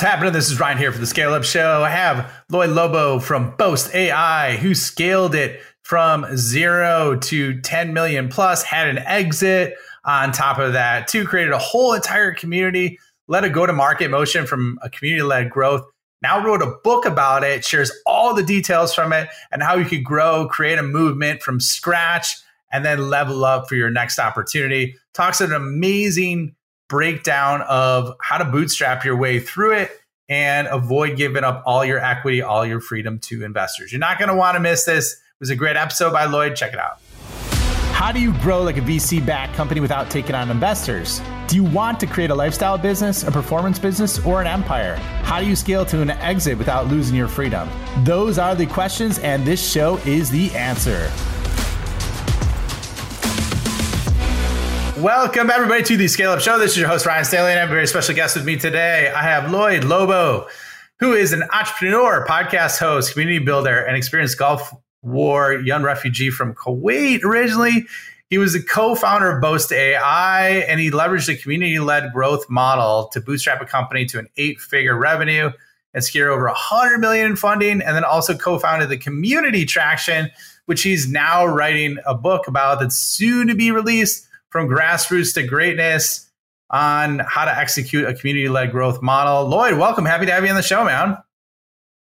What's happening? This is Ryan here for the Scale Up Show. I have Lloyed Lobo from Boast AI, who scaled it from zero to 10 million plus, had an exit on top of that, too, created a whole entire community, led a go to market motion from a community led growth. Now wrote a book about it, shares all the details from it and how you could grow, create a movement from scratch, and then level up for your next opportunity. Talks an amazing breakdown of how to bootstrap your way through it and avoid giving up all your equity, all your freedom to investors. You're not going to want to miss this. It was a great episode by Lloyed. Check it out. How do you grow like a VC backed company without taking on investors? Do you want to create a lifestyle business, a performance business, or an empire? How do you scale to an exit without losing your freedom? Those are the questions, and this show is the answer. Welcome, everybody, to the Scale Up Show. This is your host, Ryan Staley, and I have a very special guest with me today. I have Lloyed Lobo, who is an entrepreneur, podcast host, community builder, and experienced Gulf War young refugee from Kuwait originally. He was the co founder of Boast AI, and he leveraged a community led growth model to bootstrap a company to an eight figure revenue and secure over 100 million in funding, and then also co founded the Community Traction, which he's now writing a book about that's soon to be released from grassroots to greatness on how to execute a community led growth model. Lloyed, welcome. Happy to have you on the show, man.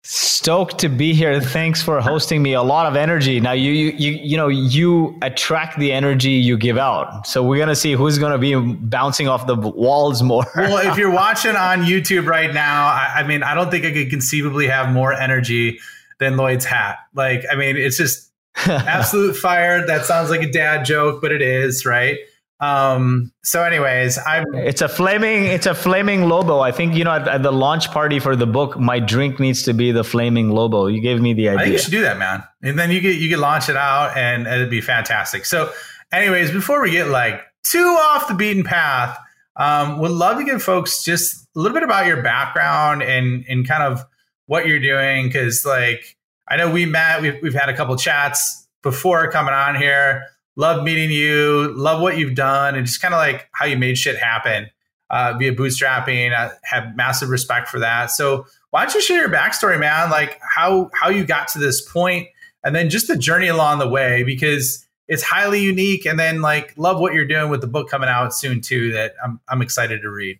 Stoked to be here. Thanks for hosting me. A lot of energy. Now you you you you know you attract the energy you give out. So we're gonna see who's gonna be bouncing off the walls more. well, if you're watching on YouTube right now, I, I mean, I don't think I could conceivably have more energy than Lloyed's hat. Like, I mean, it's just absolute fire. That sounds like a dad joke, but it is, right? Um, so anyways, I'm it's a flaming it's a flaming Lobo. I think you know at, at, the launch party for the book, my drink needs to be the flaming Lobo. You gave me the idea. I think you should do that, man. And then you get you can launch it out and it'd be fantastic. So anyways, before we get like too off the beaten path, um, would love to give folks just a little bit about your background and and kind of what you're doing. Cause like I know we met, we've we've had a couple chats before coming on here love meeting you, love what you've done, and just kind of like how you made shit happen uh, via bootstrapping. I have massive respect for that. So why don't you share your backstory, man? Like how how you got to this point, and then just the journey along the way, because it's highly unique. And then like love what you're doing with the book coming out soon too. That I'm I'm excited to read.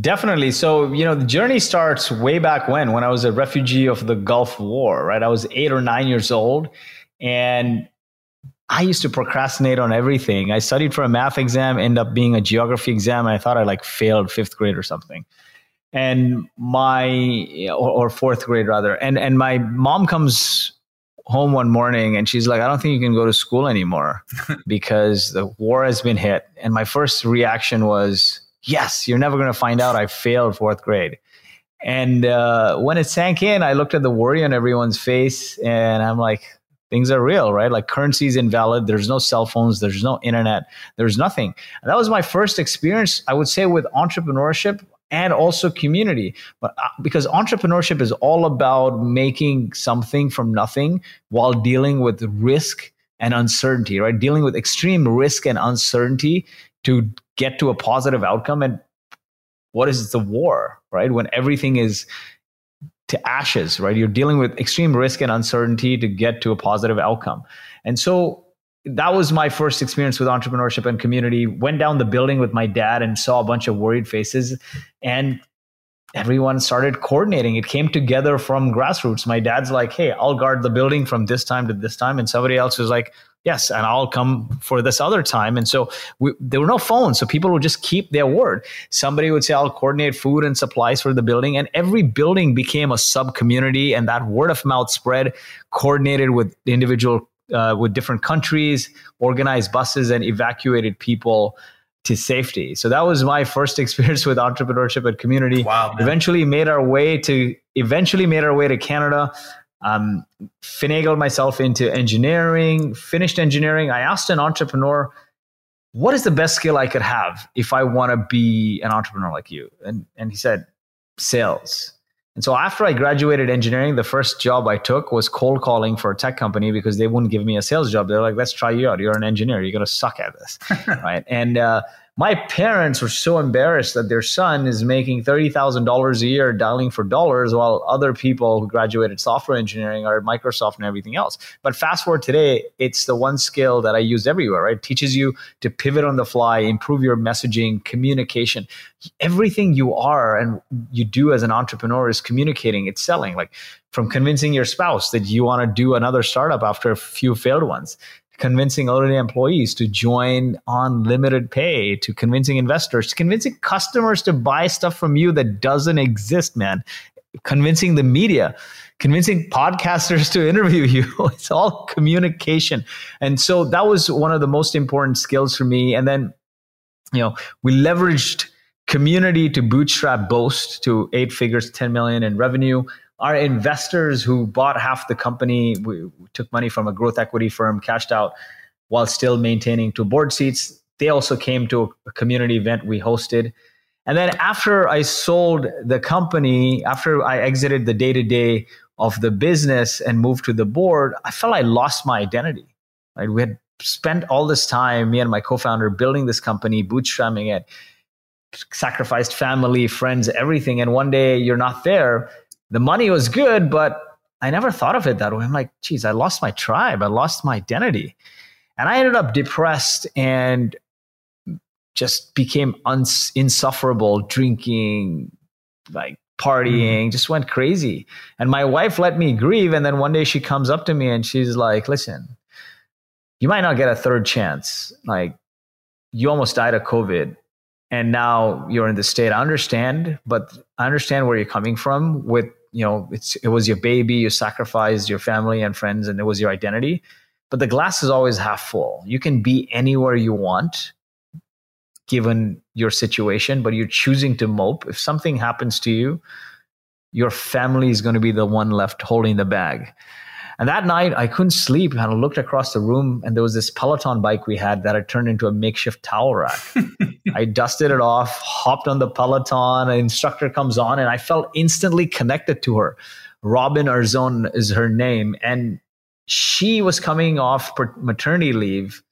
Definitely. So, you know, the journey starts way back when, when I was a refugee of the Gulf War, right? I was eight or nine years old. And I used to procrastinate on everything. I studied for a math exam, end up being a geography exam, and I thought I like failed fifth grade or something. And my or, or fourth grade rather. And and my mom comes home one morning and she's like, I don't think you can go to school anymore because the war has been hit. And my first reaction was, Yes, you're never going to find out I failed fourth grade. And uh, when it sank in, I looked at the worry on everyone's face and I'm like, things are real, right? Like currency is invalid. There's no cell phones. There's no internet. There's nothing. And that was my first experience, I would say, with entrepreneurship and also community. But uh, because entrepreneurship is all about making something from nothing while dealing with risk and uncertainty, right? Dealing with extreme risk and uncertainty to get to a positive outcome. And what is the war, right? When everything is to ashes, right? You're dealing with extreme risk and uncertainty to get to a positive outcome. And so that was my first experience with entrepreneurship and community. Went down the building with my dad and saw a bunch of worried faces and everyone started coordinating. It came together from grassroots. My dad's like, "Hey, I'll guard the building from this time to this time." And somebody else was like, yes and i'll come for this other time. And so we, there were no phones so people would just keep their word. Somebody would say i'll coordinate food and supplies for the building and every building became a sub community and that word of mouth spread coordinated with individual uh, with different countries organized buses and evacuated people to safety. So that was my first experience with entrepreneurship and community. Wow, eventually made our way to eventually made our way to canada um, finagled myself into engineering, finished engineering. I asked an entrepreneur, what is the best skill I could have if I want to be an entrepreneur like you? And, and he said, sales. And so after I graduated engineering, the first job I took was cold calling for a tech company because they wouldn't give me a sales job. They're like, let's try you out. You're an engineer. You're going to suck at this. right. And uh, my parents were so embarrassed that their son is making $30,000 a year dialing for dollars while other people who graduated software engineering are at Microsoft and everything else. But fast forward today, it's the one skill that I use everywhere, right? It teaches you to pivot on the fly, improve your messaging, communication. Everything you are and you do as an entrepreneur is communicating, it's selling. Like from convincing your spouse that you want to do another startup after a few failed ones convincing already employees to join on limited pay, to convincing investors, to convincing customers to buy stuff from you that doesn't exist, man. Convincing the media, convincing podcasters to interview you. It's all communication. And so that was one of the most important skills for me. And then, you know, we leveraged community to bootstrap Boast to eight figures, 10 million in revenue our investors who bought half the company we took money from a growth equity firm cashed out while still maintaining two board seats. They also came to a community event we hosted. And then after i sold the company after i exited the day-to-day of the business and moved to the board i felt i lost my identity right? We had spent all this time me and my co-founder building this company bootstrapping it sacrificed family friends everything. And one day you're not there the money was good, but I never thought of it that way. I'm like, geez, I lost my tribe. I lost my identity. And I ended up depressed and just became uns- insufferable, drinking, like partying, mm. just went crazy. And my wife let me grieve. And then one day she comes up to me and she's like, listen, you might not get a third chance. Like, you almost died of COVID and now you're in the state. I understand, but I understand where you're coming from with you know it's it was your baby you sacrificed your family and friends and it was your identity. But the glass is always half full. You can be anywhere you want given your situation but you're choosing to mope. If something happens to you your family is going to be the one left holding the bag and that night, I couldn't sleep. And I looked across the room, and there was this Peloton bike we had that had turned into a makeshift towel rack. I dusted it off, hopped on the Peloton. An instructor comes on, and I felt instantly connected to her. Robin Arzon is her name. And she was coming off maternity leave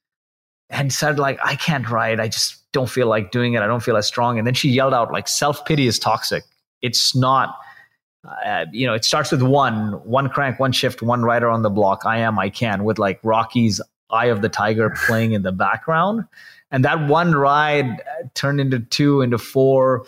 and said, like, I can't ride. I just don't feel like doing it. I don't feel as strong. And then she yelled out, like, self pity is toxic. It's not uh, you know, it starts with one, one crank, one shift, one rider on the block. I am, I can, with like Rocky's Eye of the Tiger playing in the background. And that one ride turned into two, into four,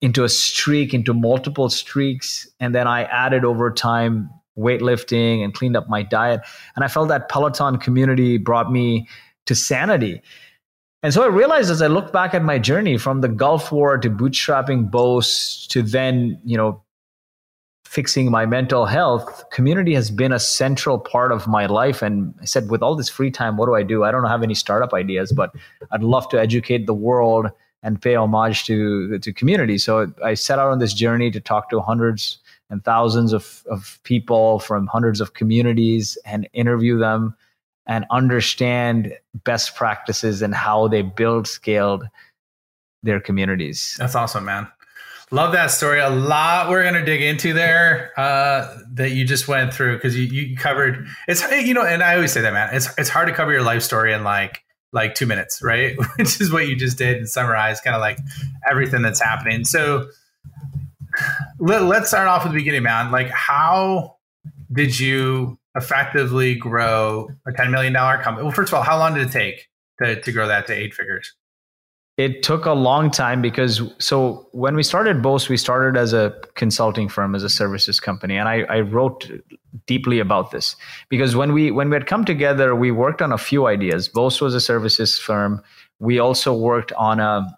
into a streak, into multiple streaks. And then I added over time weightlifting and cleaned up my diet. And I felt that Peloton community brought me to sanity. And so I realized as I look back at my journey from the Gulf War to bootstrapping Boast to then, you know, fixing my mental health, community has been a central part of my life. And I said, with all this free time, what do I do? I don't have any startup ideas, but I'd love to educate the world and pay homage to to community. So I set out on this journey to talk to hundreds and thousands of, of people from hundreds of communities and interview them and understand best practices and how they build scaled their communities. That's awesome, man. Love that story. A lot we're gonna dig into there uh, that you just went through because you, you covered it's you know, and I always say that man, it's it's hard to cover your life story in like like two minutes, right? Which is what you just did and summarize kind of like everything that's happening. So let, let's start off with the beginning, man. Like how did you effectively grow a $10 million company? Well, first of all, how long did it take to, to grow that to eight figures? It took a long time because so when we started Boast, we started as a consulting firm, as a services company, and I, I, wrote deeply about this because when we when we had come together, we worked on a few ideas. Boast was a services firm. We also worked on a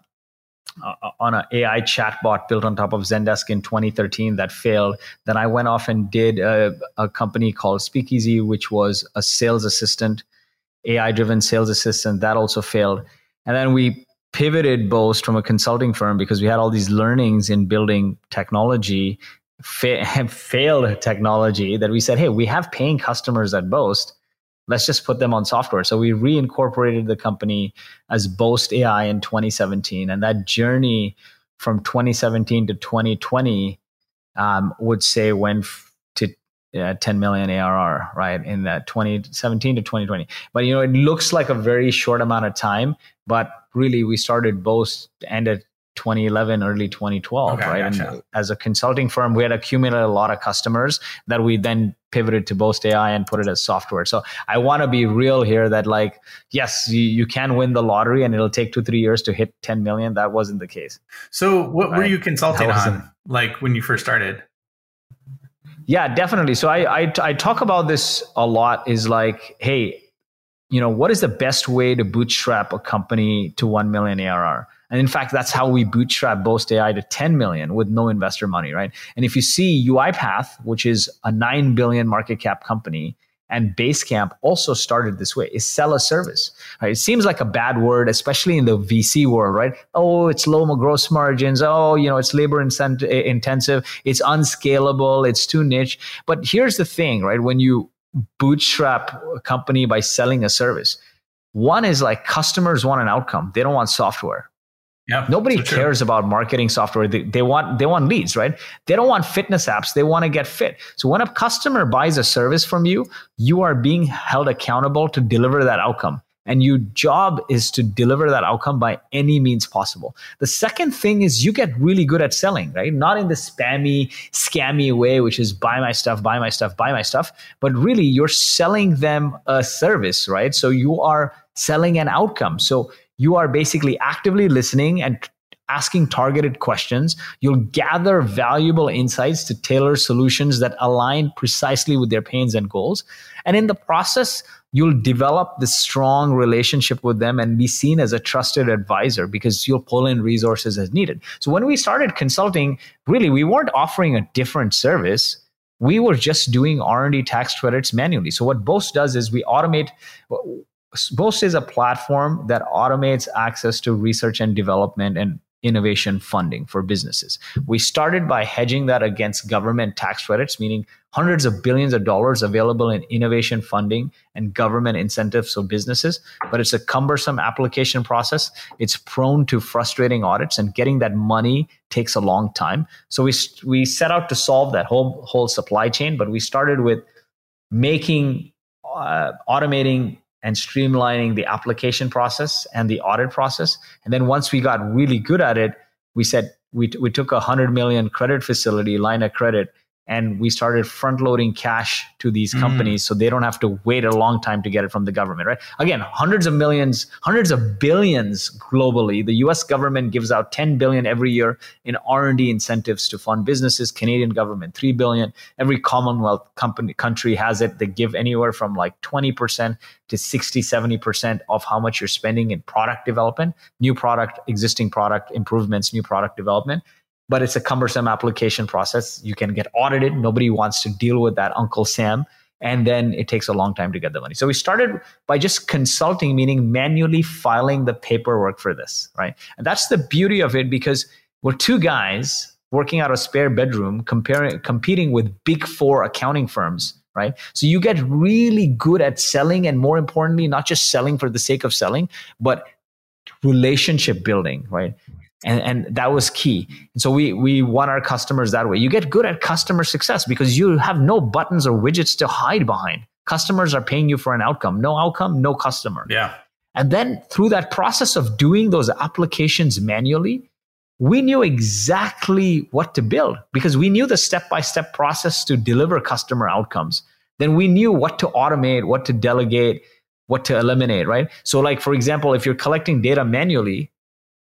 on an AI chatbot built on top of Zendesk in 2013 that failed. Then I went off and did a, a company called Speakeasy, which was a sales assistant, AI driven sales assistant that also failed. And then we pivoted Boast from a consulting firm because we had all these learnings in building technology, fa- failed technology that we said, hey, we have paying customers at Boast. Let's just put them on software. So we reincorporated the company as Boast AI in 2017. And that journey from 2017 to 2020 um, would say went uh, 10 million ARR, right, in that 2017 to 2020. But you know, it looks like a very short amount of time, but really, we started Boast ended 2011, early 2012, okay, right? Gotcha. And as a consulting firm, we had accumulated a lot of customers that we then pivoted to Boast AI and put it as software. So I want to be real here that like, yes, you, you can win the lottery and it'll take two, three years to hit 10 million. That wasn't the case. So what right? were you consulting on like when you first started? Yeah, definitely. So I, I, I talk about this a lot is like, hey, you know, what is the best way to bootstrap a company to 1 million ARR? And in fact, that's how we bootstrap Boast AI to 10 million with no investor money, right? And if you see UiPath, which is a 9 billion market cap company, and Basecamp also started this way is sell a service. Right? It seems like a bad word, especially in the VC world, right? Oh, it's low gross margins. Oh, you know, it's labor intensive. It's unscalable. It's too niche. But here's the thing, right? When you bootstrap a company by selling a service, one is like customers want an outcome. They don't want software. Yeah, Nobody cares about marketing software. They, they want they want leads, right? They don't want fitness apps. They want to get fit. So when a customer buys a service from you, you are being held accountable to deliver that outcome. And your job is to deliver that outcome by any means possible. The second thing is you get really good at selling, right? Not in the spammy, scammy way, which is buy my stuff, buy my stuff, buy my stuff, but really you're selling them a service, right? So you are selling an outcome. So you are basically actively listening and asking targeted questions. You'll gather valuable insights to tailor solutions that align precisely with their pains and goals. And in the process, you'll develop this strong relationship with them and be seen as a trusted advisor because you'll pull in resources as needed. So when we started consulting, really we weren't offering a different service. We were just doing R&D tax credits manually. So what Boast does is we automate Boast is a platform that automates access to research and development and innovation funding for businesses. We started by hedging that against government tax credits, meaning hundreds of billions of dollars available in innovation funding and government incentives for businesses. But it's a cumbersome application process. It's prone to frustrating audits, and getting that money takes a long time. So we we set out to solve that whole whole supply chain. But we started with making uh, automating and streamlining the application process and the audit process. And then once we got really good at it, we said we, we took a 100 million credit facility line of credit and we started front loading cash to these mm. companies mm. so they don't have to wait a long time to get it from the government right? Again hundreds of millions hundreds of billions globally. The US government gives out 10 billion every year in R&D incentives to fund businesses. Canadian government 3 billion. Every commonwealth company country has it. They give anywhere from like 20% to 60 70% of how much you're spending in product development new product existing product improvements new product development but it's a cumbersome application process. You can get audited. Nobody wants to deal with that Uncle Sam. And then it takes a long time to get the money. So we started by just consulting, meaning manually filing the paperwork for this, right? And that's the beauty of it because we're two guys working out of a spare bedroom, comparing, competing with big four accounting firms, right? So you get really good at selling, and more importantly, not just selling for the sake of selling, but relationship building, right? And, and that was key. And so we we want our customers that way. You get good at customer success because you have no buttons or widgets to hide behind. Customers are paying you for an outcome. No outcome no customer. Yeah. And then through that process of doing those applications manually we knew exactly what to build because we knew the step by step process to deliver customer outcomes. Then we knew what to automate what to delegate what to eliminate right? So like for example if you're collecting data manually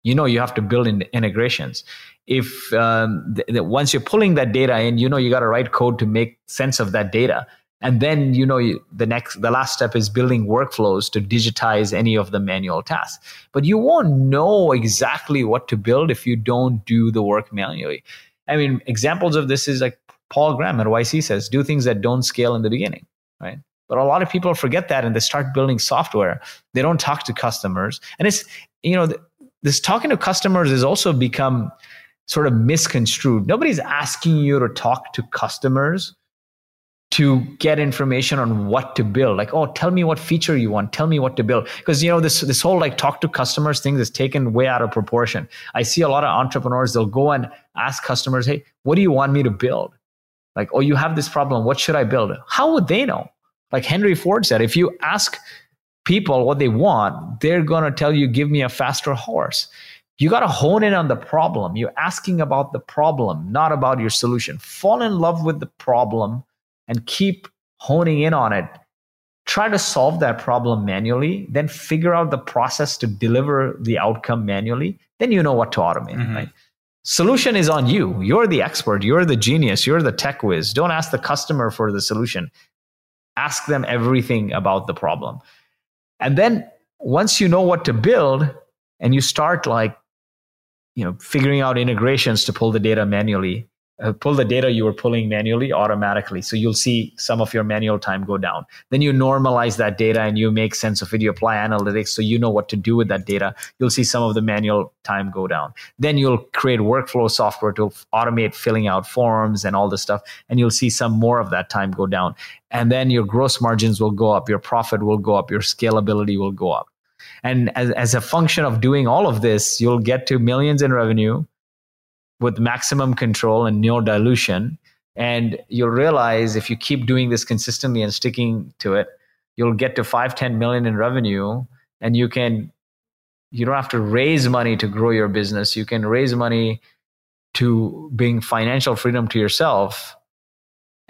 you know you have to build in integrations. If um, th- th- once you're pulling that data in you know you got to write code to make sense of that data. And then you know you, the next the last step is building workflows to digitize any of the manual tasks. But you won't know exactly what to build if you don't do the work manually. I mean examples of this is like paul graham at yc says do things that don't scale in the beginning right? But a lot of people forget that and they start building software. They don't talk to customers. And it's you know this talking to customers has also become sort of misconstrued. Nobody's asking you to talk to customers to get information on what to build. Like, oh, tell me what feature you want. Tell me what to build. Because you know this this whole like talk to customers thing is taken way out of proportion. I see a lot of entrepreneurs. They'll go and ask customers, hey, what do you want me to build? Like, oh, you have this problem. What should I build? How would they know? Like Henry Ford said, if you ask people what they want, they're going to tell you, give me a faster horse. You got to hone in on the problem. You're asking about the problem, not about your solution. Fall in love with the problem and keep honing in on it. Try to solve that problem manually, then figure out the process to deliver the outcome manually. Then you know what to automate, mm-hmm. right? Solution is on you. You're the expert. You're the genius. You're the tech whiz. Don't ask the customer for the solution. Ask them everything about the problem. And then once you know what to build and you start like, you know, figuring out integrations to pull the data manually, uh, pull the data you were pulling manually automatically. So you'll see some of your manual time go down. Then you normalize that data and you make sense of it. You apply analytics so you know what to do with that data. You'll see some of the manual time go down. Then you'll create workflow software to automate filling out forms and all this stuff. And you'll see some more of that time go down. And then your gross margins will go up, your profit will go up, your scalability will go up. And as, as a function of doing all of this, you'll get to millions in revenue with maximum control and no dilution. And you'll realize if you keep doing this consistently and sticking to it, you'll get to five, 10 million in revenue and you can, you don't have to raise money to grow your business. You can raise money to bring financial freedom to yourself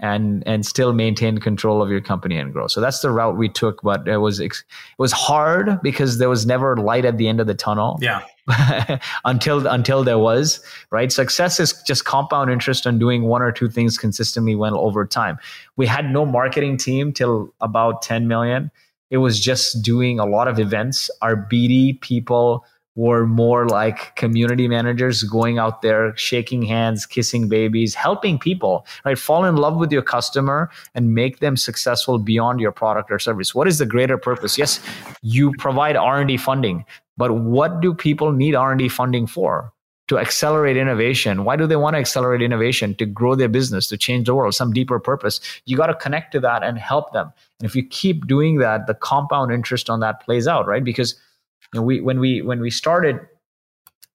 and and still maintain control of your company and grow. So that's the route we took, but it was it was hard because there was never light at the end of the tunnel. Yeah. until until there was right success is just compound interest on doing one or two things consistently well over time we had no marketing team till about 10 million it was just doing a lot of events our bd people were more like community managers going out there shaking hands kissing babies helping people right? Fall in love with your customer and make them successful beyond your product or service. What is the greater purpose? Yes you provide r&d funding but what do people need r&d funding for? To accelerate innovation. Why do they want to accelerate innovation? To grow their business to change the world some deeper purpose. You got to connect to that and help them. And if you keep doing that the compound interest on that plays out right? Because you know, we when we when we started,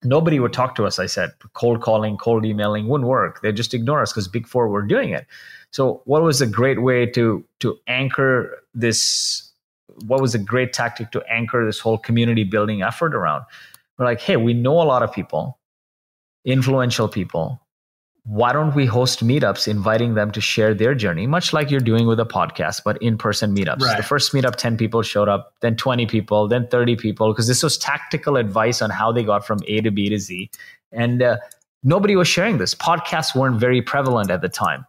nobody would talk to us. I said cold calling, cold emailing wouldn't work. They just ignore us because Big Four were doing it. So, what was a great way to to anchor this? What was a great tactic to anchor this whole community building effort around? We're like, hey, we know a lot of people, influential people why don't we host meetups inviting them to share their journey much like you're doing with a podcast but in-person meetups. Right. the first meetup 10 people showed up then 20 people then 30 people because this was tactical advice on how they got from a to b to z. And uh, nobody was sharing this. Podcasts weren't very prevalent at the time.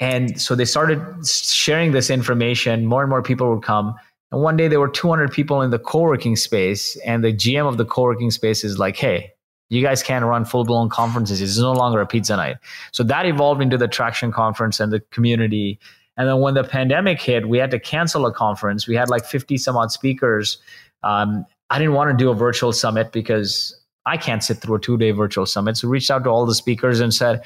And so they started sharing this information. More and more people would come. And one day there were 200 people in the co-working space and the gm of the co-working space is like hey you guys can't run full blown conferences. It's no longer a pizza night. So that evolved into the Traction Conference and the community. And then when the pandemic hit, we had to cancel a conference. We had like 50 some odd speakers. Um, I didn't want to do a virtual summit because I can't sit through a two day virtual summit. So reached out to all the speakers and said,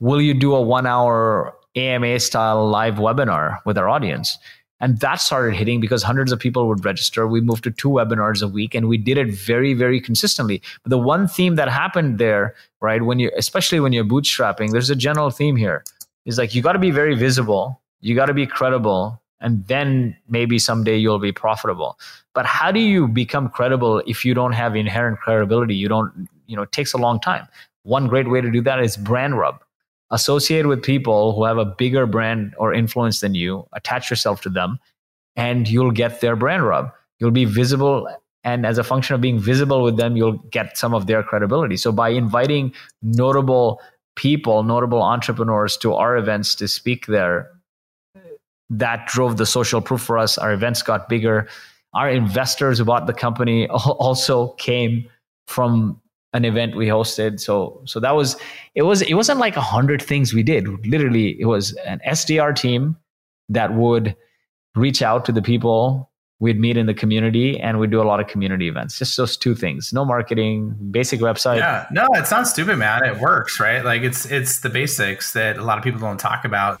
Will you do a one hour AMA style live webinar with our audience? And that started hitting because hundreds of people would register. We moved to two webinars a week and we did it very, very consistently. But the one theme that happened there, right, when you, especially when you're bootstrapping, there's a general theme here. Is like you got to be very visible, you got to be credible, and then maybe someday you'll be profitable. But how do you become credible if you don't have inherent credibility? You don't, you know, it takes a long time. One great way to do that is brand rub associate with people who have a bigger brand or influence than you, attach yourself to them, and you'll get their brand rub. You'll be visible. And as a function of being visible with them, you'll get some of their credibility. So by inviting notable people, notable entrepreneurs to our events to speak there, that drove the social proof for us. Our events got bigger. Our investors who bought the company also came from an event we hosted. So so that was it was it wasn't like a hundred things we did. Literally, it was an SDR team that would reach out to the people. We'd meet in the community and we'd do a lot of community events. Just those two things. No marketing basic website. Yeah. No it's not stupid man. It works right? Like it's it's the basics that a lot of people don't talk about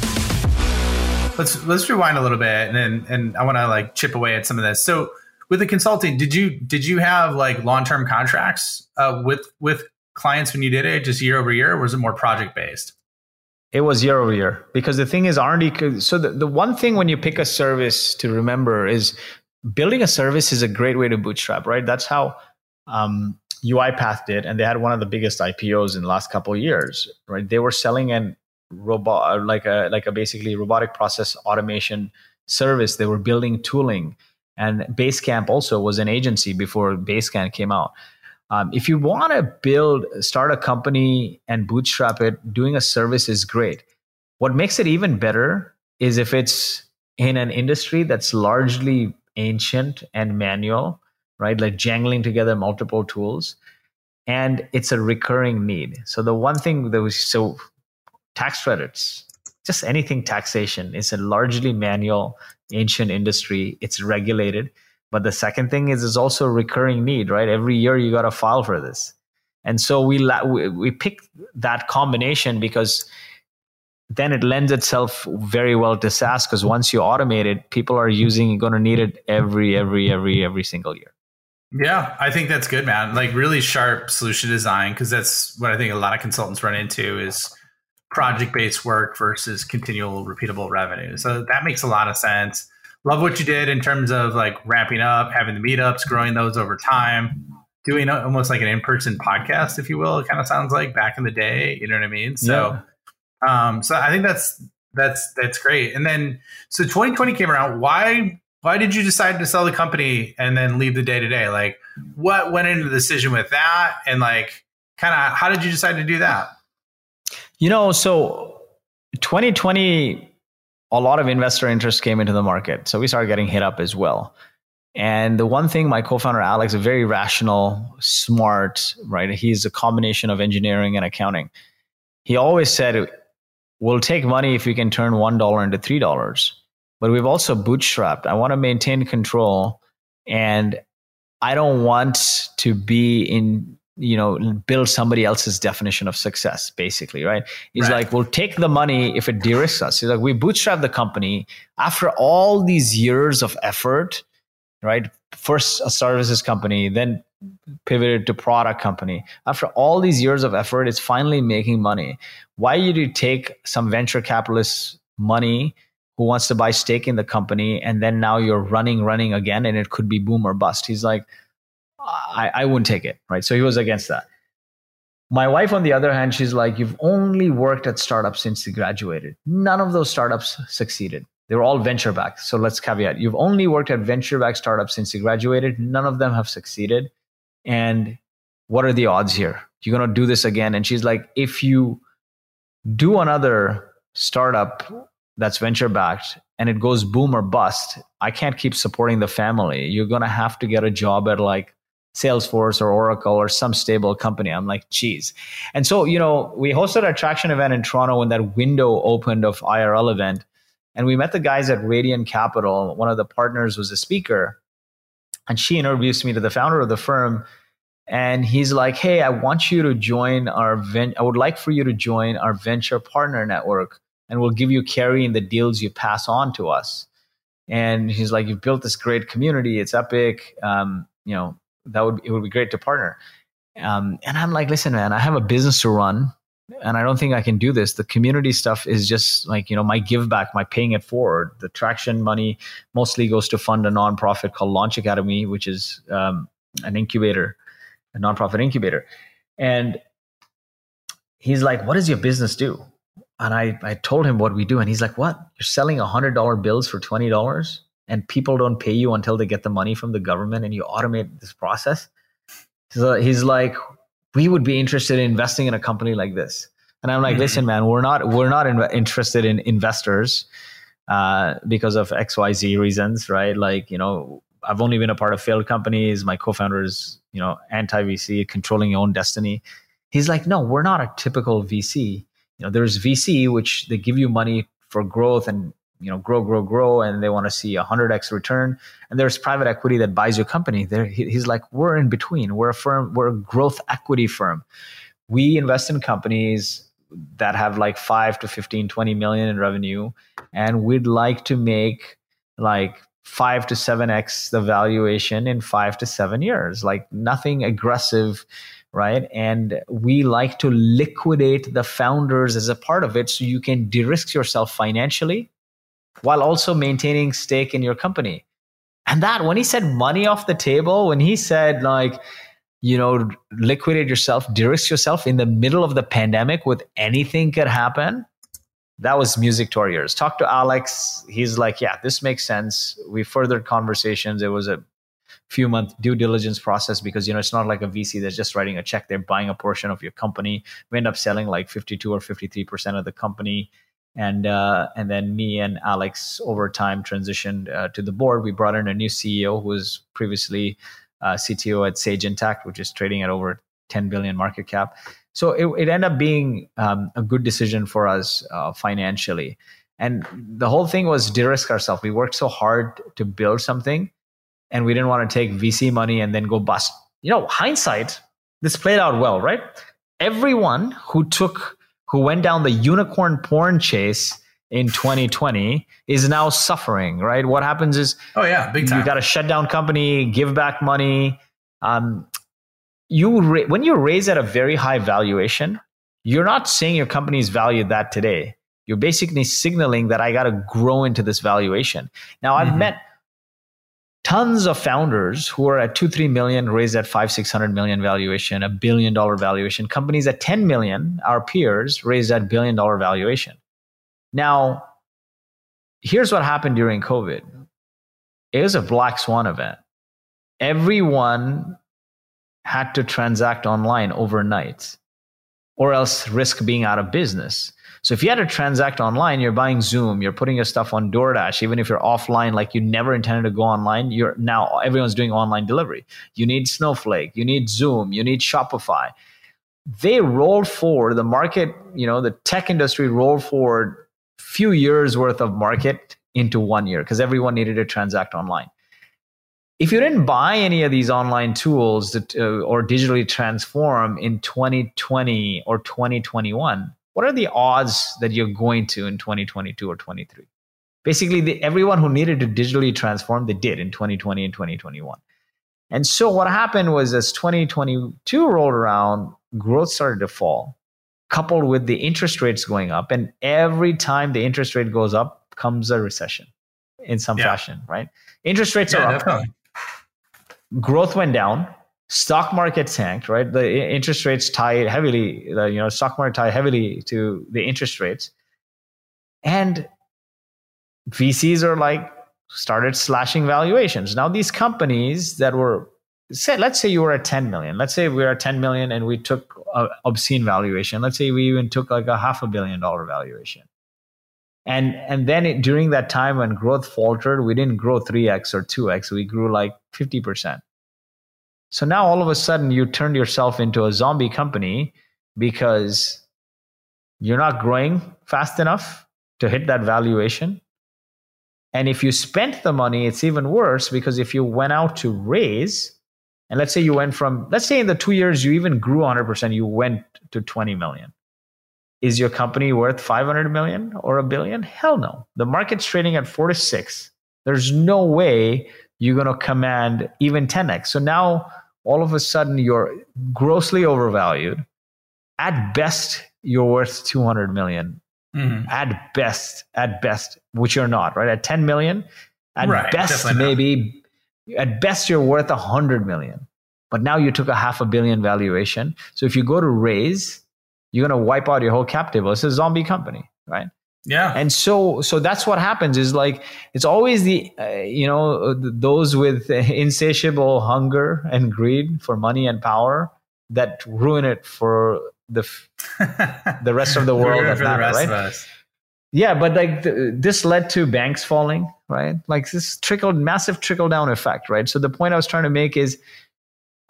let's let's rewind a little bit and and, I want to like chip away at some of this. So with the consulting, did you did you have like long term contracts uh, with with clients when you did it, just year over year, or was it more project based? It was year over year because the thing is R&D. So the, the one thing when you pick a service to remember is building a service is a great way to bootstrap, right? That's how um, UiPath did, and they had one of the biggest IPOs in the last couple years, right? They were selling an robot uh, like a like a basically robotic process automation service. They were building tooling. And basecamp also was an agency before basecamp came out. Um, if you want to build start a company and bootstrap it doing a service is great. What makes it even better is if it's in an industry that's largely ancient and manual right? Like jangling together multiple tools. And it's a recurring need. So the one thing that was so tax credits, just anything taxation. It's a largely manual, ancient industry. It's regulated. But the second thing is, it's also a recurring need, right? Every year you got to file for this. And so we, we, we picked that combination because then it lends itself very well to SaaS because once you automate it, people are using, going to need it every, every, every, every single year. Yeah, I think that's good, man. Like really sharp solution design because that's what I think a lot of consultants run into is project based work versus continual repeatable revenue. So that makes a lot of sense. Love what you did in terms of like ramping up, having the meetups, growing those over time, doing almost like an in person podcast, if you will. It kind of sounds like back in the day. You know what I mean? So, yeah. um, so I think that's that's that's great. And then so 2020 came around. Why why did you decide to sell the company and then leave the day to day? Like, what went into the decision with that? And like, kind of, how did you decide to do that? You know, so 2020, a lot of investor interest came into the market. So we started getting hit up as well. And the one thing my co-founder Alex, a very rational, smart, right? He's a combination of engineering and accounting. He always said, "We'll take money if we can turn one dollar into three dollars." But we've also bootstrapped. I want to maintain control, and I don't want to be in you know build somebody else's definition of success basically right? He's right. like we'll take the money if it de-risks us. He's like we bootstrap the company. After all these years of effort right first a services company then pivoted to product company. After all these years of effort it's finally making money. Why would you take some venture capitalist money who wants to buy stake in the company and then now you're running running again and it could be boom or bust? He's like I, I wouldn't take it, right? So he was against that. My wife, on the other hand, she's like, You've only worked at startups since you graduated. None of those startups succeeded. They were all venture backed. So let's caveat you've only worked at venture backed startups since you graduated. None of them have succeeded. And what are the odds here? You're going to do this again. And she's like, If you do another startup that's venture backed and it goes boom or bust, I can't keep supporting the family. You're going to have to get a job at like Salesforce or Oracle or some stable company. I'm like, geez. And so, you know, we hosted a traction event in Toronto when that window opened of IRL event. And we met the guys at Radian Capital. One of the partners was a speaker. And she introduced me to the founder of the firm. And he's like, hey, I want you to join our, ven- I would like for you to join our venture partner network. And we'll give you carry in the deals you pass on to us. And he's like, you've built this great community. It's epic. Um, you know, that would it would be great to partner. Um, and I'm like, listen, man, I have a business to run, and I don't think I can do this. The community stuff is just like you know my give back, my paying it forward. The traction money mostly goes to fund a nonprofit called Launch Academy, which is um, an incubator, a nonprofit incubator. And he's like, "What does your business do?" And I I told him what we do, and he's like, "What? You're selling a hundred dollar bills for twenty dollars?" And people don't pay you until they get the money from the government and you automate this process. So he's like, we would be interested in investing in a company like this. And I'm like, mm-hmm. listen, man, we're not we're not in, interested in investors. uh, because of XYZ reasons, right? Like, you know, I've only been a part of failed companies. My co-founder is, you know, anti-VC, controlling your own destiny. He's like, no, we're not a typical VC. You know, there's VC, which they give you money for growth and you know grow grow grow and they want to see a 100x return. And there's private equity that buys your company. There he's like we're in between. We're a firm we're a growth equity firm. We invest in companies that have like 5 to 15 20 million in revenue and we'd like to make like 5 to 7x the valuation in 5 to 7 years. Like nothing aggressive right? And we like to liquidate the founders as a part of it so you can de-risk yourself financially while also maintaining stake in your company. And that when he said money off the table, when he said like, you know, liquidate yourself, de-risk yourself in the middle of the pandemic with anything could happen, that was music to our ears. Talk to Alex. He's like, yeah, this makes sense. We furthered conversations. It was a few month due diligence process because you know it's not like a VC that's just writing a check. They're buying a portion of your company. We end up selling like 52 or 53 percent of the company and uh, and then me and Alex over time transitioned uh, to the board. We brought in a new CEO who was previously uh, CTO at Sage Intacct, which is trading at over 10 billion market cap. So it, it ended up being um, a good decision for us uh, financially. And the whole thing was de-risk ourselves. We worked so hard to build something, and we didn't want to take VC money and then go bust. You know, hindsight, this played out well, right? Everyone who took who went down the unicorn porn chase in 2020 is now suffering, right? What happens is, oh yeah, big time. You got to shut down company, give back money. Um, you ra- when you raise at a very high valuation, you're not saying your company's valued that today. You're basically signaling that I got to grow into this valuation. Now, I've mm-hmm. met tons of founders who are at two, three million, raised at five, six hundred million valuation, a billion dollar valuation. Companies at 10 million, our peers, raised at billion dollar valuation. Now, here's what happened during COVID. It was a black swan event. Everyone had to transact online overnight or else risk being out of business. So if you had to transact online, you're buying Zoom, you're putting your stuff on DoorDash, even if you're offline, like you never intended to go online, you're now everyone's doing online delivery. You need Snowflake, you need Zoom, you need Shopify. They rolled forward the market, you know, the tech industry rolled forward few years worth of market into one year because everyone needed to transact online. If you didn't buy any of these online tools that, uh, or digitally transform in 2020 or 2021, what are the odds that you're going to in 2022 or 23 basically the, everyone who needed to digitally transform they did in 2020 and 2021 and so what happened was as 2022 rolled around growth started to fall coupled with the interest rates going up and every time the interest rate goes up comes a recession in some yeah. fashion right? Interest rates yeah, are up. definitely. growth went down stock market tanked, right? The interest rates tied heavily, the, you know, stock market tied heavily to the interest rates. And VCs are like started slashing valuations. Now these companies that were say let's say you were at 10 million. Let's say we are at 10 million and we took a obscene valuation. Let's say we even took like a half a billion dollar valuation. And and then it, during that time when growth faltered, we didn't grow 3x or 2x, we grew like 50%. So now all of a sudden you turned yourself into a zombie company because you're not growing fast enough to hit that valuation. And if you spent the money, it's even worse because if you went out to raise, and let's say you went from, let's say in the two years you even grew 100%, you went to 20 million. Is your company worth 500 million or a billion? Hell no. The market's trading at four to six. There's no way you're going to command even 10x. So now all of a sudden you're grossly overvalued. At best, you're worth 200 million. Mm-hmm. At best, at best, which you're not, right? At 10 million, at right, best, maybe, not. at best, you're worth 100 million. But now you took a half a billion valuation. So if you go to raise, you're going to wipe out your whole cap table. It's a zombie company, right? Yeah and so so that's what happens is like it's always the uh, you know those with insatiable hunger and greed for money and power that ruin it for the the rest of the world that matter, right yeah, but like the, this led to banks falling, right? Like this trickled, massive trickle down effect, right? So the point I was trying to make is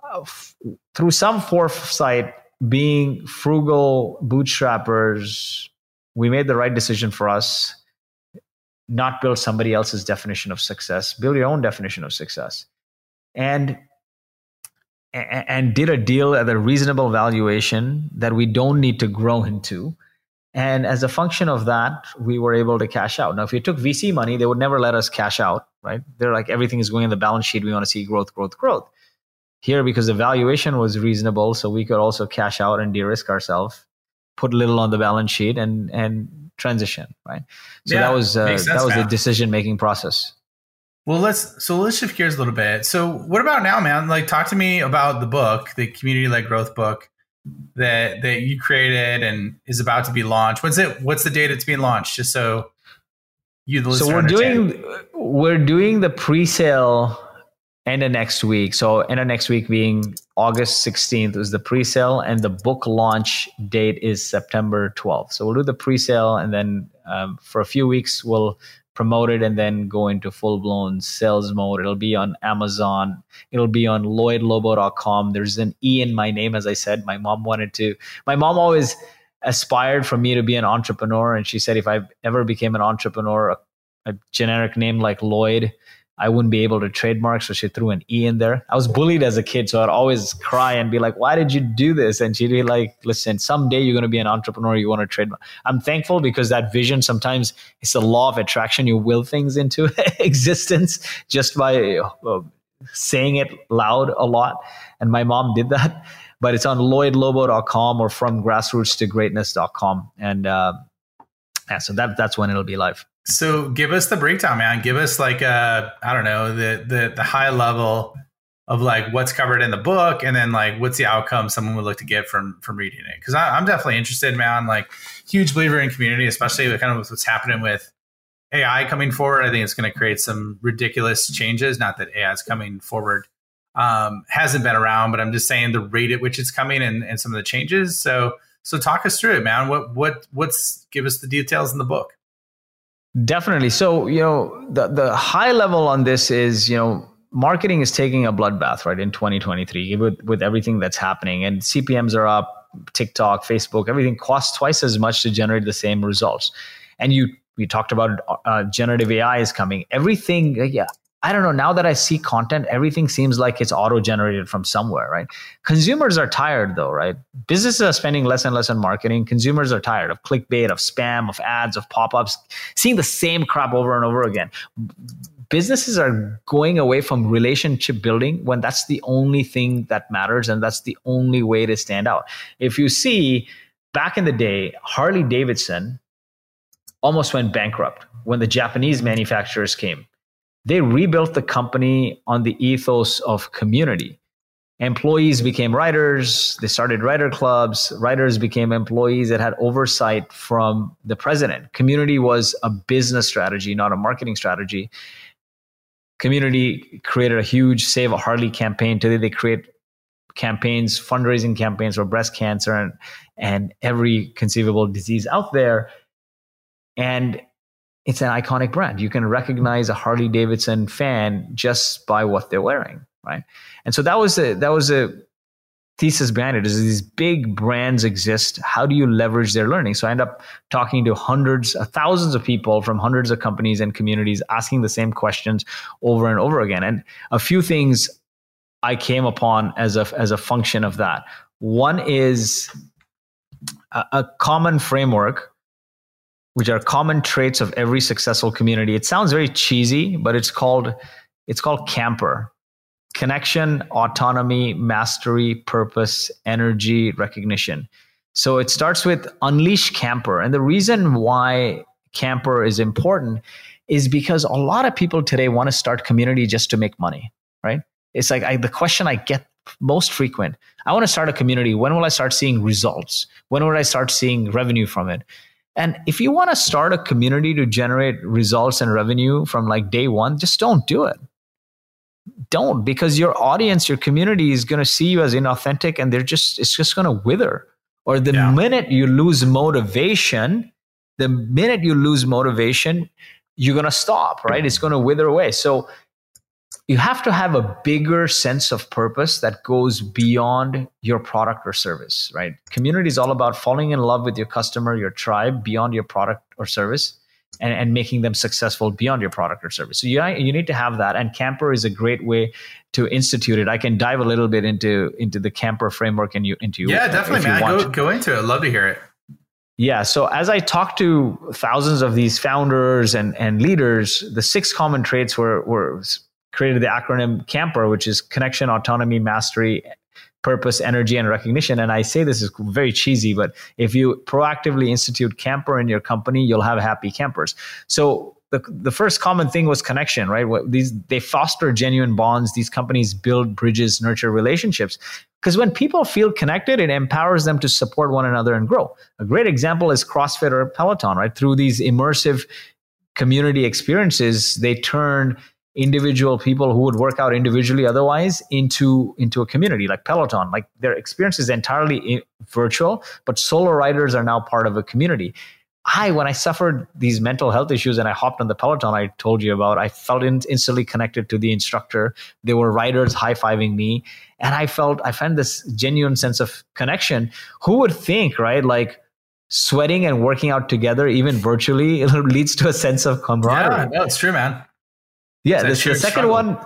uh, f- through some foresight, being frugal bootstrappers, we made the right decision for us. Not build somebody else's definition of success. Build your own definition of success, and and did a deal at a reasonable valuation that we don't need to grow into and as a function of that, we were able to cash out. Now, if you took VC money, they would never let us cash out, right? They're like, everything is going in the balance sheet. We want to see growth, growth, growth. Here, because the valuation was reasonable, so we could also cash out and de risk ourselves, put a little on the balance sheet and, and transition, right? So yeah, that was, uh, sense, that was man. the decision making process. Well, let's so let's shift gears a little bit. So, what about now, man? Like, talk to me about the book, the community led growth book that that you created and is about to be launched. What's it? What's the date it's being launched? Just so you the so we're understand. doing we're doing the pre-sale end of next week. So end of next week being August 16th is the pre-sale and the book launch date is September 12th. So we'll do the pre-sale and then um, for a few weeks we'll promote it and then go into full blown sales mode. It'll be on Amazon. It'll be on lloyedlobo.com. There's an E in my name, as I said. My mom wanted to, my mom always aspired for me to be an entrepreneur. And she said, if I ever became an entrepreneur, a, a generic name like Lloyd I wouldn't be able to trademark. So she threw an E in there. I was bullied as a kid. So I'd always cry and be like, why did you do this? And she'd be like, listen, someday you're going to be an entrepreneur. You want to trademark. I'm thankful because that vision sometimes it's the law of attraction. You will things into existence just by uh, saying it loud a lot. And my mom did that. But it's on lloyedlobo.com or from grassroots to greatness.com. And uh, yeah, so that, that's when it'll be live. So give us the breakdown, man. Give us like a I don't know the the the high level of like what's covered in the book, and then like what's the outcome someone would look to get from from reading it. Because I'm definitely interested, man. Like huge believer in community, especially with kind of what's happening with AI coming forward. I think it's going to create some ridiculous changes. Not that AI is coming forward um, hasn't been around, but I'm just saying the rate at which it's coming and, and some of the changes. So so talk us through it, man. What what what's give us the details in the book. Definitely. So, you know, the, the high level on this is, you know, marketing is taking a bloodbath, right, in 2023 with, with everything that's happening. And CPMs are up, TikTok, Facebook, everything costs twice as much to generate the same results. And you, we talked about uh, generative AI is coming. Everything, yeah, I don't know. Now that I see content, everything seems like it's auto generated from somewhere, right? Consumers are tired though, right? Businesses are spending less and less on marketing. Consumers are tired of clickbait, of spam, of ads, of pop ups, seeing the same crap over and over again. Businesses are going away from relationship building when that's the only thing that matters and that's the only way to stand out. If you see back in the day, Harley Davidson almost went bankrupt when the Japanese manufacturers came they rebuilt the company on the ethos of community. Employees became riders, they started rider clubs, riders became employees that had oversight from the president. Community was a business strategy, not a marketing strategy. Community created a huge Save a Harley campaign. Today they create campaigns, fundraising campaigns for breast cancer and, and every conceivable disease out there. And it's an iconic brand. You can recognize a Harley Davidson fan just by what they're wearing, right? And so that was a that was a thesis behind it. Is these big brands exist? How do you leverage their learning? So I end up talking to hundreds, uh, thousands of people from hundreds of companies and communities, asking the same questions over and over again. And a few things I came upon as a as a function of that. One is a, a common framework which are common traits of every successful community. It sounds very cheesy, but it's called it's called camper. Connection, autonomy, mastery, purpose, energy, recognition. So it starts with unleash camper. And the reason why camper is important is because a lot of people today want to start community just to make money, right? It's like I, the question I get most frequent. I want to start a community. When will I start seeing results? When will I start seeing revenue from it? And if you want to start a community to generate results and revenue from like day one, just don't do it. Don't because your audience, your community is going to see you as inauthentic and they're just, it's just going to wither. Or the yeah. minute you lose motivation, the minute you lose motivation, you're going to stop, right? It's going to wither away. So you have to have a bigger sense of purpose that goes beyond your product or service, right? Community is all about falling in love with your customer, your tribe, beyond your product or service. And, and making them successful beyond your product or service. So you, you need to have that. And Camper is a great way to institute it. I can dive a little bit into into the Camper framework and you into yeah, definitely, man. Go, go into it. I'd love to hear it. Yeah. So as I talked to thousands of these founders and, and leaders, the six common traits were, were created the acronym CAMPER, which is connection, autonomy, mastery, purpose, energy, and recognition. And I say this is very cheesy, but if you proactively institute camper in your company, you'll have happy campers. So the, the first common thing was connection, right? These they foster genuine bonds. These companies build bridges, nurture relationships. Because when people feel connected, it empowers them to support one another and grow. A great example is CrossFit or Peloton, right? Through these immersive community experiences, they turn individual people who would work out individually otherwise into into a community like peloton. Like their experience is entirely eh, virtual but solo riders are now part of a community. I when i suffered these mental health issues and i hopped on the peloton i told you about i felt in, instantly connected to the instructor. There were riders high-fiving me. And i felt i found this genuine sense of connection. Who would think right like sweating and working out together even virtually leads to a sense of camaraderie? Yeah no, it's true man yeah, the, the second struggle. one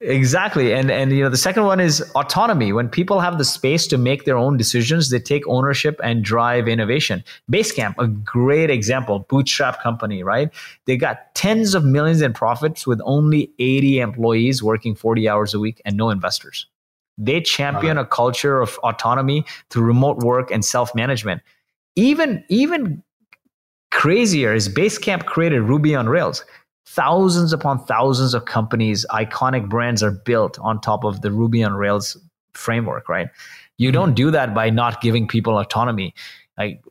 exactly and and you know the second one is autonomy. When people have the space to make their own decisions they take ownership and drive innovation. Basecamp a great example bootstrap company right? They got tens of millions in profits with only 80 employees working 40 hours a week and no investors. They champion uh-huh. a culture of autonomy through remote work and self-management. Even even crazier is basecamp created ruby on rails thousands upon thousands of companies, iconic brands are built on top of the Ruby on Rails framework, right? You mm-hmm. don't do that by not giving people autonomy. Like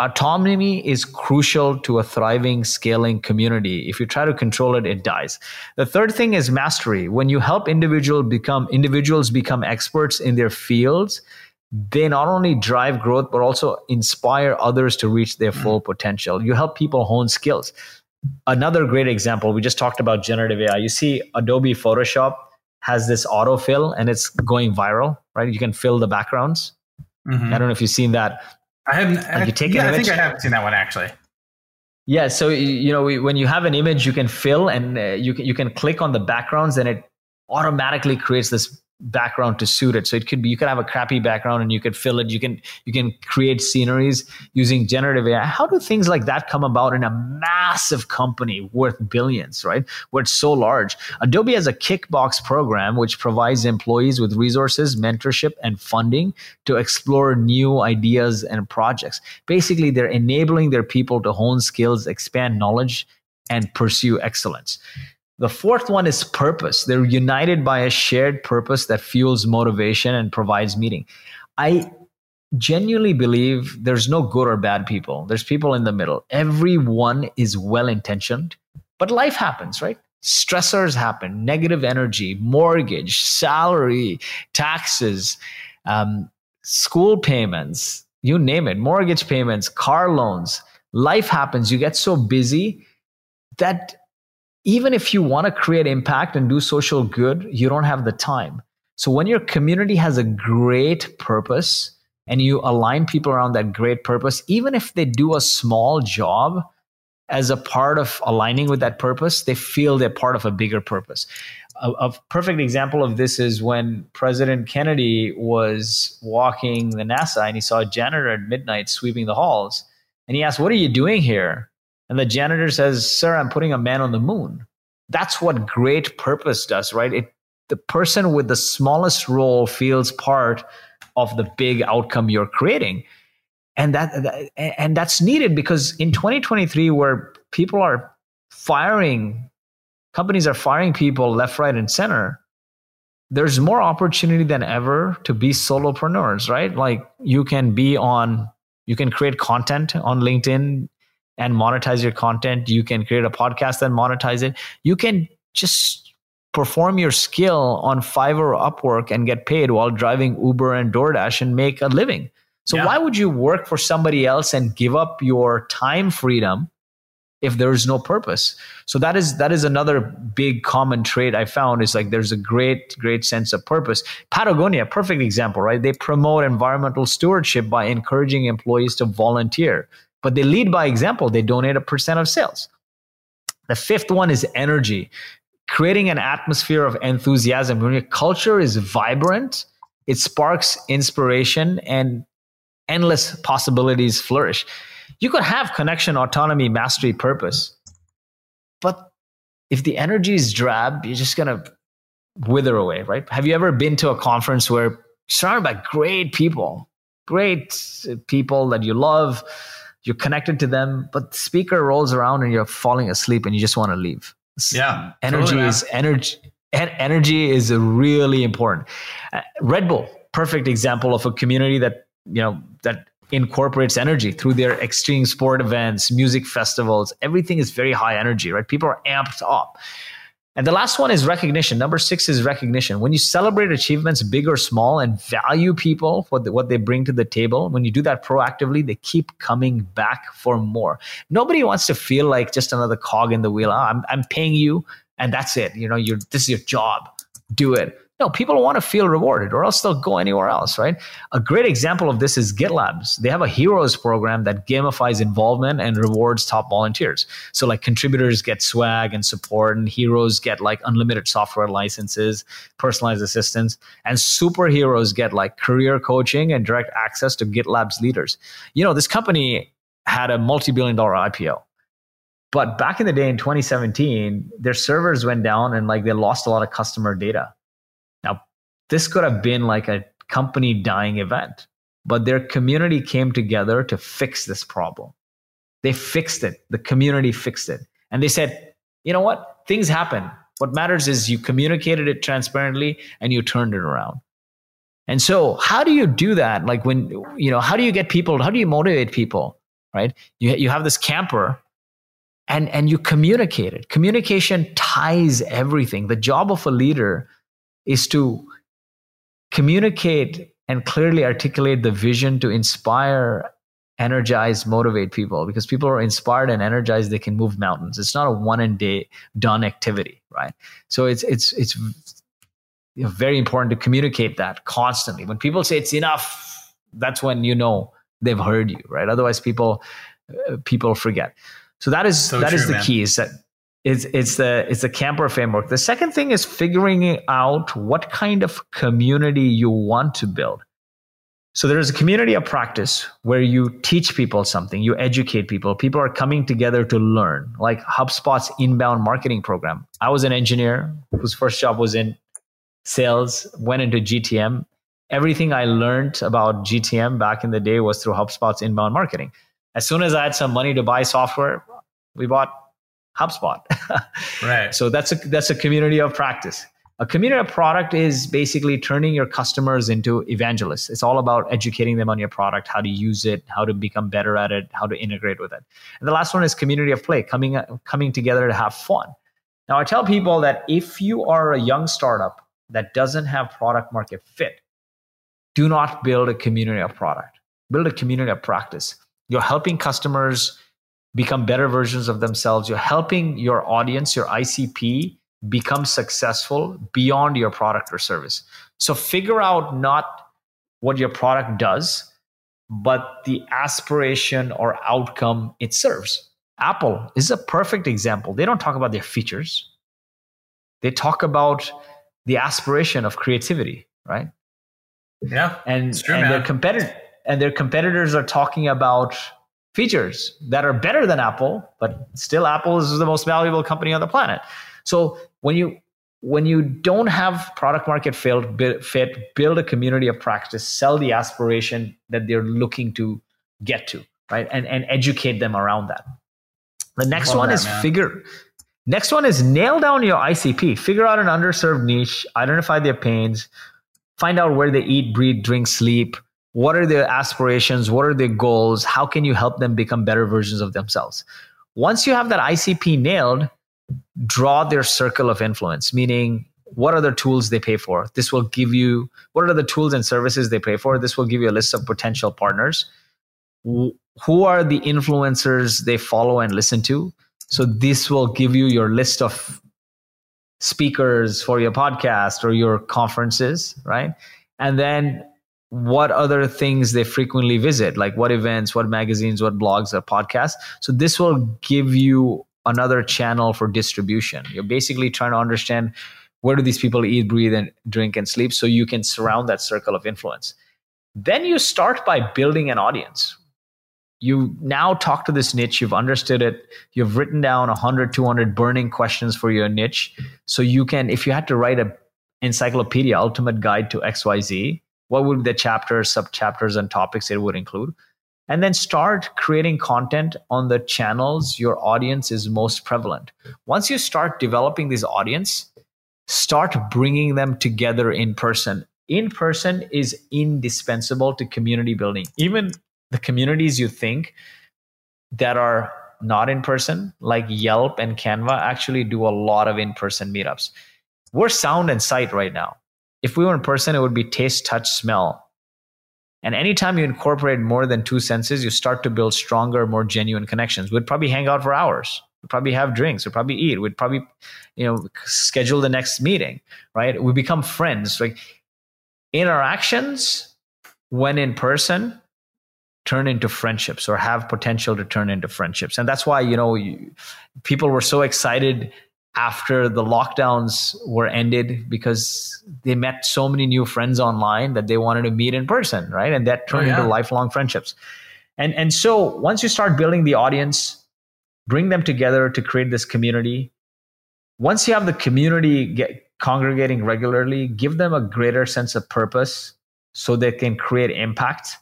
autonomy is crucial to a thriving scaling community if you try to control it it dies the third thing is mastery when you help individual become individuals become experts in their fields they not only drive growth but also inspire others to reach their full mm-hmm. potential you help people hone skills another great example we just talked about generative ai you see adobe photoshop has this autofill and it's going viral right? You can fill the backgrounds. Mm-hmm. i don't know if you've seen that. I haven't like you take yeah, i think i haven't seen that one actually. Yeah so you know when you have an image you can fill and uh, you, can, you can click on the backgrounds and it automatically creates this background to suit it. So it could be you could have a crappy background and you could fill it. You can you can create sceneries using generative AI. How do things like that come about in a massive company worth billions, right? Where it's so large. Adobe has a kickbox program which provides employees with resources, mentorship, and funding to explore new ideas and projects. Basically, they're enabling their people to hone skills, expand knowledge, and pursue excellence. The fourth one is purpose. They're united by a shared purpose that fuels motivation and provides meaning. I genuinely believe there's no good or bad people. There's people in the middle. Everyone is well intentioned, but life happens, right? Stressors happen, negative energy, mortgage, salary, taxes, um, school payments, you name it, mortgage payments, car loans. Life happens. You get so busy that even if you want to create impact and do social good, you don't have the time. So when your community has a great purpose and you align people around that great purpose, even if they do a small job as a part of aligning with that purpose, they feel they're part of a bigger purpose. A, a perfect example of this is when President Kennedy was walking the NASA and he saw a janitor at midnight sweeping the halls. And he asked, What are you doing here? And the janitor says, Sir, I'm putting a man on the moon. That's what great purpose does, right? It, the person with the smallest role feels part of the big outcome you're creating. And that, that and that's needed because in 2023 where people are firing companies are firing people left right and center there's more opportunity than ever to be solopreneurs right like you can be on you can create content on linkedin and monetize your content. You can create a podcast and monetize it. You can just perform your skill on Fiverr or Upwork and get paid while driving Uber and DoorDash and make a living. So Yeah. why would you work for somebody else and give up your time freedom if there's no purpose? So that is that is another big common trait I found is like there's a great great sense of purpose. Patagonia, perfect example, right? They promote environmental stewardship by encouraging employees to volunteer, but they lead by example. They donate a percent of sales. The fifth one is energy, creating an atmosphere of enthusiasm. When your culture is vibrant, it sparks inspiration and endless possibilities flourish. You could have connection, autonomy, mastery, purpose, but if the energy is drab, you're just gonna wither away, right? Have you ever been to a conference where surrounded by great people, great uh, people that you love, you're connected to them, but the speaker rolls around and you're falling asleep and you just want to leave? Yeah, energy totally, man. is energy and energy is really important Uh, red bull perfect example of a community that you know that incorporates energy through their extreme sport events music festivals everything is very high energy right people are amped up and the last one is recognition. Number six is recognition. When you celebrate achievements big or small and value people for the, what they bring to the table when you do that proactively they keep coming back for more. Nobody wants to feel like just another cog in the wheel. Ah, I'm, I'm paying you and that's it. You know you're this is your job. Do it no people want to feel rewarded or else they'll go anywhere else right? A great example of this is gitlabs. They have a heroes program that gamifies involvement and rewards top volunteers. So like contributors get swag and support and heroes get like unlimited software licenses personalized assistance and superheroes get like career coaching and direct access to gitlabs leaders. You know this company had a multi-billion dollar ipo but back in the day in 2017, their servers went down and like they lost a lot of customer data. This could have been like a company dying event, but their community came together to fix this problem. They fixed it. The community fixed it. And they said, you know what? Things happen. What matters is you communicated it transparently and you turned it around. And so, how do you do that? Like when you know, how do you get people? How do you motivate people? Right? You you have this camper and and you communicate it communication ties everything the job of a leader is to communicate and clearly articulate the vision to inspire energize motivate people because people are inspired and energized they can move mountains. It's not a one and day done activity right? So it's it's it's you know, very important to communicate that constantly. When people say it's enough that's when you know they've heard you right? Otherwise people uh, people forget. So that is So that is true, the man. key is that it's it's the it's the camper framework. The second thing is figuring out what kind of community you want to build. So there is a community of practice where you teach people something, you educate people. People are coming together to learn, like HubSpot's inbound marketing program. I was an engineer whose first job was in sales, went into GTM. Everything I learned about GTM back in the day was through HubSpot's inbound marketing. As soon as I had some money to buy software, we bought HubSpot. Right. so that's a that's a community of practice. A community of product is basically turning your customers into evangelists. It's all about educating them on your product, how to use it, how to become better at it, how to integrate with it. And the last one is community of play, coming coming together to have fun. Now I tell people that if you are a young startup that doesn't have product market fit, do not build a community of product. Build a community of practice. You're helping customers become better versions of themselves. You're helping your audience, your ICP, become successful beyond your product or service. So figure out not what your product does, but the aspiration or outcome it serves. Apple is a perfect example. They don't talk about their features, they talk about the aspiration of creativity, right? Yeah. and, true, and their man. competitor and their competitors are talking about features that are better than Apple, but still Apple is the most valuable company on the planet. So when you when you don't have product market fit, bu- fit build a community of practice, sell the aspiration that they're looking to get to, right? And and educate them around that. The next one that, is man. figure Next one is nail down your ICP. Figure out an underserved niche, identify their pains, find out where they eat, breathe, drink, sleep. What are their aspirations? What are their goals? How can you help them become better versions of themselves? Once you have that ICP nailed, draw their circle of influence, meaning what are the tools they pay for. This will give you what are the tools and services they pay for. This will give you a list of potential partners. Who are the influencers they follow and listen to? So this will give you your list of speakers for your podcast or your conferences, right? And then what other things they frequently visit, like what events, what magazines, what blogs, or podcasts. So this will give you another channel for distribution. You're basically trying to understand where do these people eat, breathe, and drink and sleep so you can surround that circle of influence. Then you start by building an audience. You now talk to this niche, you've understood it, you've written down 100, 200 burning questions for your niche. So you can, if you had to write a encyclopedia, ultimate guide to XYZ, what would be the chapters, sub chapters, and topics it would include? and then start creating content on the channels your audience is most prevalent once you start developing this audience start bringing them together in person. In person is indispensable to community building. Even the communities you think that are not in person, like Yelp and Canva, actually do a lot of in person meetups. We're sound and sight right now. If we were in person, it would be taste, touch, smell. And anytime you incorporate more than two senses, you start to build stronger, more genuine connections. We'd probably hang out for hours. We'd probably have drinks. We'd probably eat. We'd probably, you know, schedule the next meeting, right? We become friends. Like interactions when in person turn into friendships or have potential to turn into friendships. And that's why, you know, you, people were so excited after the lockdowns were ended because they met so many new friends online that they wanted to meet in person, right? And that turned oh, yeah. into lifelong friendships. And and so once you start building the audience bring them together to create this community. Once you have the community get congregating regularly, give them a greater sense of purpose so they can create impact.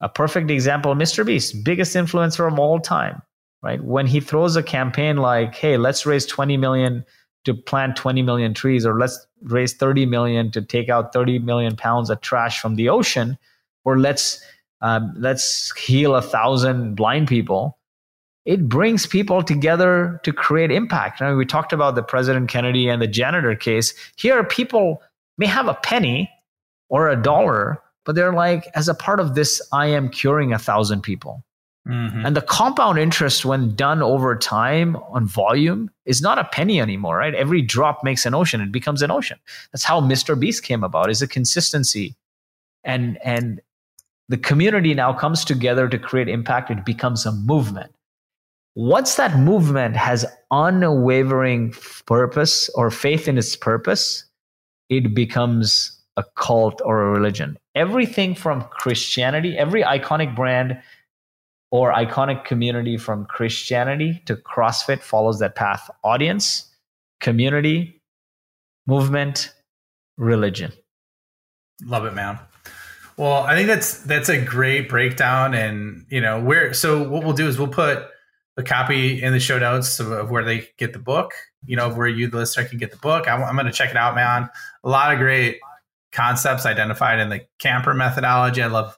A perfect example, Mr. Beast, biggest influencer of all time, right? When he throws a campaign like, hey, let's raise 20 million to plant 20 million trees, or let's raise 30 million to take out 30 million pounds of trash from the ocean, or let's um, let's heal a thousand blind people it brings people together to create impact. We talked about the President Kennedy and the janitor case. Here, people may have a penny or a dollar, but they're like, as a part of this, I am curing a thousand people. Mm-hmm. And the compound interest, when done over time on volume, is not a penny anymore, right? Every drop makes an ocean; it becomes an ocean. That's how Mr. Beast came about. Is a consistency, and and the community now comes together to create impact. It becomes a movement once that movement has unwavering purpose or faith in its purpose, it becomes a cult or a religion. Everything from Christianity, every iconic brand or iconic community from Christianity to CrossFit follows that path audience, community, movement, religion. Love it, man. Well, I think that's that's a great breakdown and you know, where so what we'll do is we'll put the copy in the show notes of, of, where they get the book. You know, where you, the listener, can get the book. I'm, I'm going to check it out, man. A lot of great concepts identified in the camper methodology. I love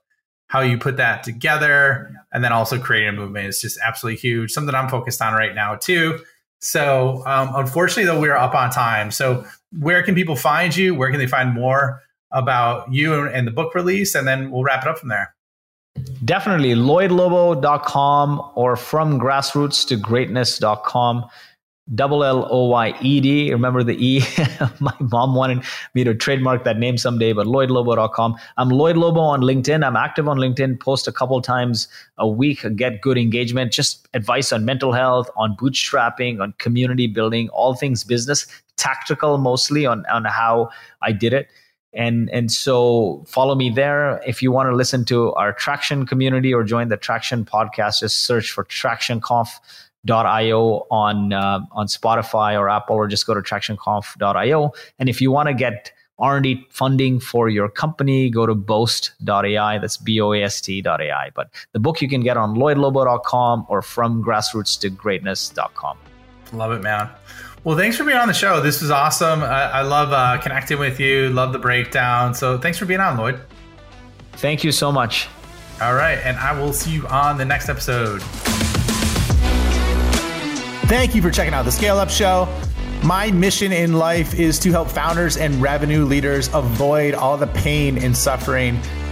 how you put that together, and then also creating a movement is just absolutely huge. Something I'm focused on right now too. So, um, unfortunately, though, we're up on time. So, where can people find you? Where can they find more about you and the book release? And then we'll wrap it up from there. Definitely lloyedlobo.com or from grassroots to greatness.com. Double L O Y E D. Remember the E? My mom wanted me to trademark that name someday, but lloyedlobo.com. I'm Lloyed Lobo on LinkedIn. I'm active on LinkedIn, post a couple times a week, get good engagement, just advice on mental health, on bootstrapping, on community building, all things business, tactical mostly on, on how I did it and and so follow me there if you want to listen to our traction community or join the traction podcast just search for tractionconf.io on uh, on spotify or apple or just go to tractionconf.io and if you want to get r&d funding for your company go to boast.ai that's b-o-a-s-t.ai but the book you can get on lloyedlobo.com or from grassroots to greatness.com love it man well, thanks for being on the show. This was awesome. I, I love uh, connecting with you. Love the breakdown. So thanks for being on, Lloyed. Thank you so much. All right, and I will see you on the next episode. Thank you for checking out the Scale Up Show. My mission in life is to help founders and revenue leaders avoid all the pain and suffering